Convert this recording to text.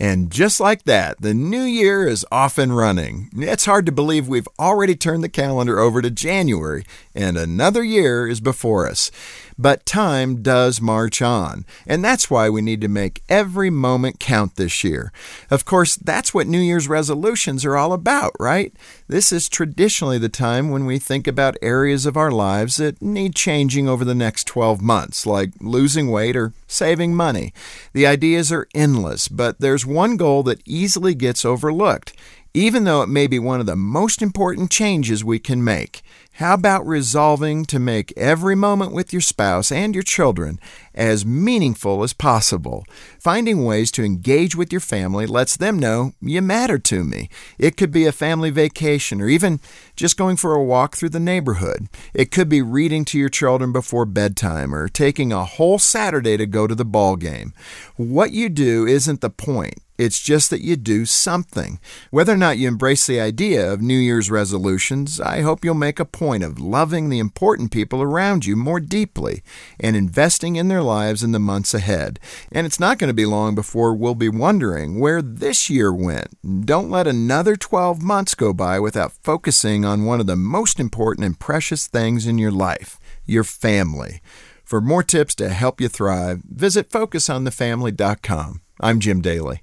And just like that, the new year is off and running. It's hard to believe we've already turned the calendar over to January, and another year is before us. But time does march on, and that's why we need to make every moment count this year. Of course, that's what New Year's resolutions are all about, right? This is traditionally the time when we think about areas of our lives that need changing over the next 12 months, like losing weight or saving money. The ideas are endless, but there's one goal that easily gets overlooked, even though it may be one of the most important changes we can make. How about resolving to make every moment with your spouse and your children as meaningful as possible? Finding ways to engage with your family lets them know you matter to me. It could be a family vacation or even just going for a walk through the neighborhood. It could be reading to your children before bedtime or taking a whole Saturday to go to the ball game. What you do isn't the point. It's just that you do something. Whether or not you embrace the idea of New Year's resolutions, I hope you'll make a point of loving the important people around you more deeply and investing in their lives in the months ahead. And it's not going to be long before we'll be wondering where this year went. Don't let another 12 months go by without focusing on one of the most important and precious things in your life your family. For more tips to help you thrive, visit FocusOnTheFamily.com. I'm Jim Daly.